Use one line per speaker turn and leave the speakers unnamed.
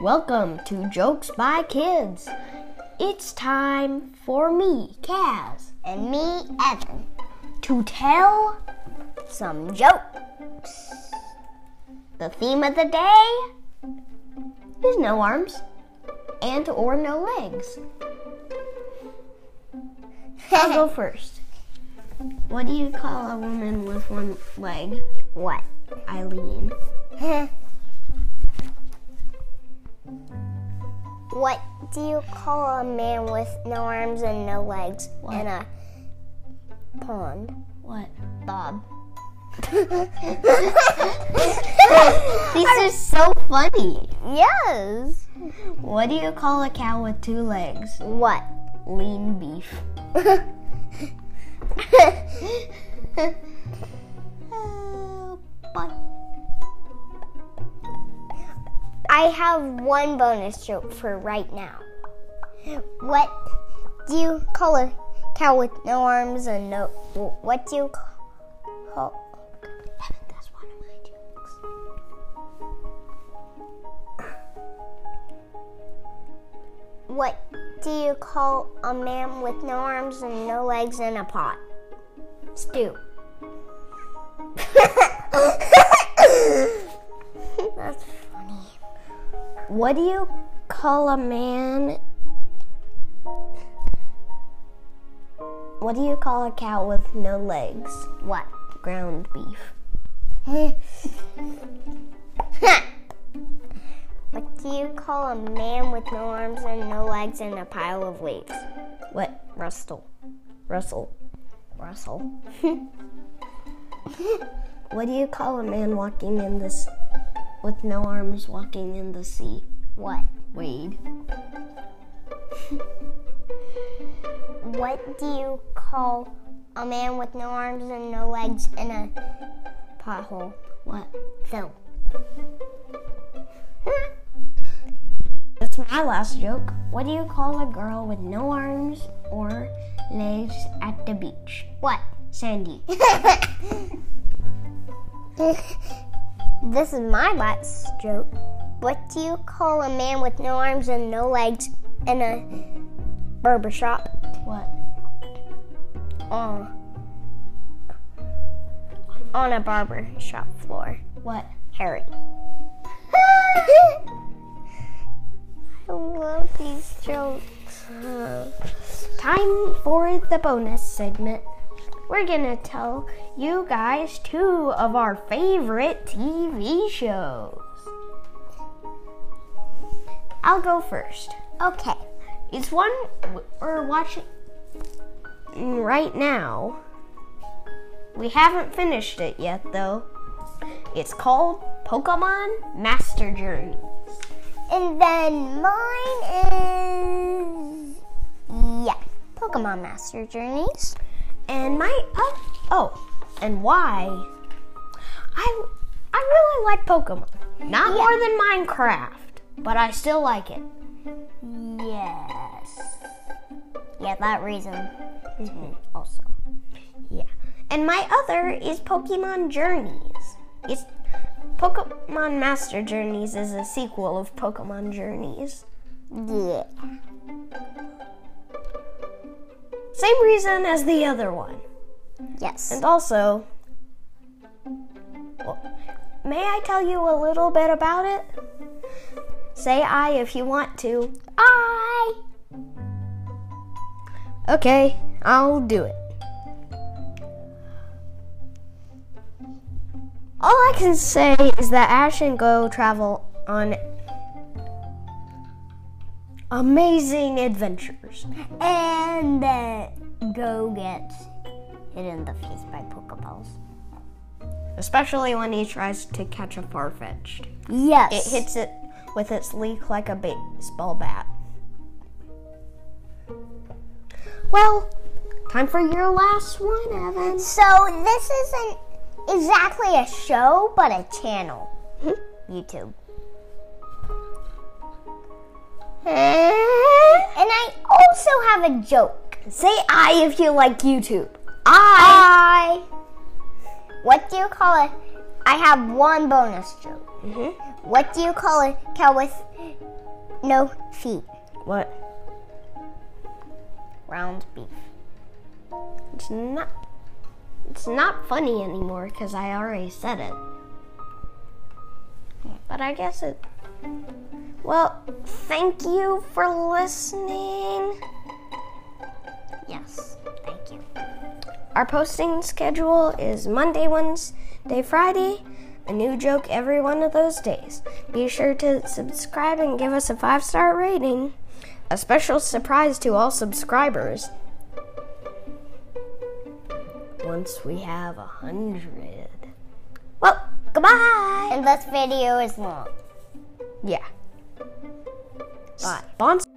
Welcome to Jokes by Kids. It's time for me, Kaz,
And me, Evan.
to tell
Some jokes.
the theme of the day is no arms and or no legs. I'll go first. What do you call a woman with one leg?
What?
Eileen.
what do you call a man with no arms and no legs
What?
in a pond?
What?
Bob.
These are so funny.
Yes.
What do you call a cow with two legs?
What?
Lean beef.
I have one bonus joke for right now. What do you call a cow with no arms and no? What do you call?
Jokes.
What do you call a man with no arms and no legs in a pot? Stew.
What do you call a man? What do you call a cow with no legs?
What?
Ground beef.
what do you call a man with no arms and no legs in a pile of leaves?
What?
Rustle.
Russell.
Russell.
What do you call a man walking in this with no arms walking in the sea?
What?
Wade.
What do you call a man with no arms and no legs in a pothole?
What?
Phil.
That's my last joke. What do you call a girl with no arms or legs at the beach?
What?
Sandy.
This is my last joke. What do you call a man with no arms and no legs in a barber shop?
What?
Oh. On a barber shop floor.
What?
Harry. I love these jokes.
Time for the bonus segment. We're gonna tell you guys two of our favorite TV shows. I'll go first.
Okay.
It's one we're watching right now. We haven't finished it yet, though. It's called Pokemon Master Journey.
And then mine is yeah, Pokemon Master Journeys.
And my oh, oh and why? I I really like Pokemon. Not
Yeah.
more than Minecraft, but I still like it.
Yes. Yeah, that reason is me also.
Yeah. And my other is Pokemon Journeys. It's Pokemon Master Journeys is a sequel of Pokemon Journeys.
Yeah.
Same reason as the other one.
Yes.
And also, well, may I tell you a little bit about it? Say I if you want to.
I.
Okay, I'll do it. All I can say is that Ash and Goh travel on amazing adventures.
And then Goh gets hit in the face by Pokeballs.
Especially when he tries to catch a Farfetch'd.
Yes.
It hits it with its leek like a baseball bat. Well, time for your last one, Evan.
So this isn't exactly a show, but a channel. Hmm? YouTube. And I also have a joke.
Say I if you like YouTube.
I. What do you call it? I have one bonus joke.
Mhm.
What do you call a cow with no feet.
What?
Round beef.
It's not. It's not funny anymore because I already said it. But I guess it. Well, thank you for listening.
Yes. Thank you.
Our posting schedule is Monday, Wednesday, Friday. A new joke every one of those days. Be sure to subscribe and give us a five star rating. A special surprise to all subscribers. Once we have a hundred. Well, goodbye.
And this video is long.
Yeah.
Bye.
Sponsor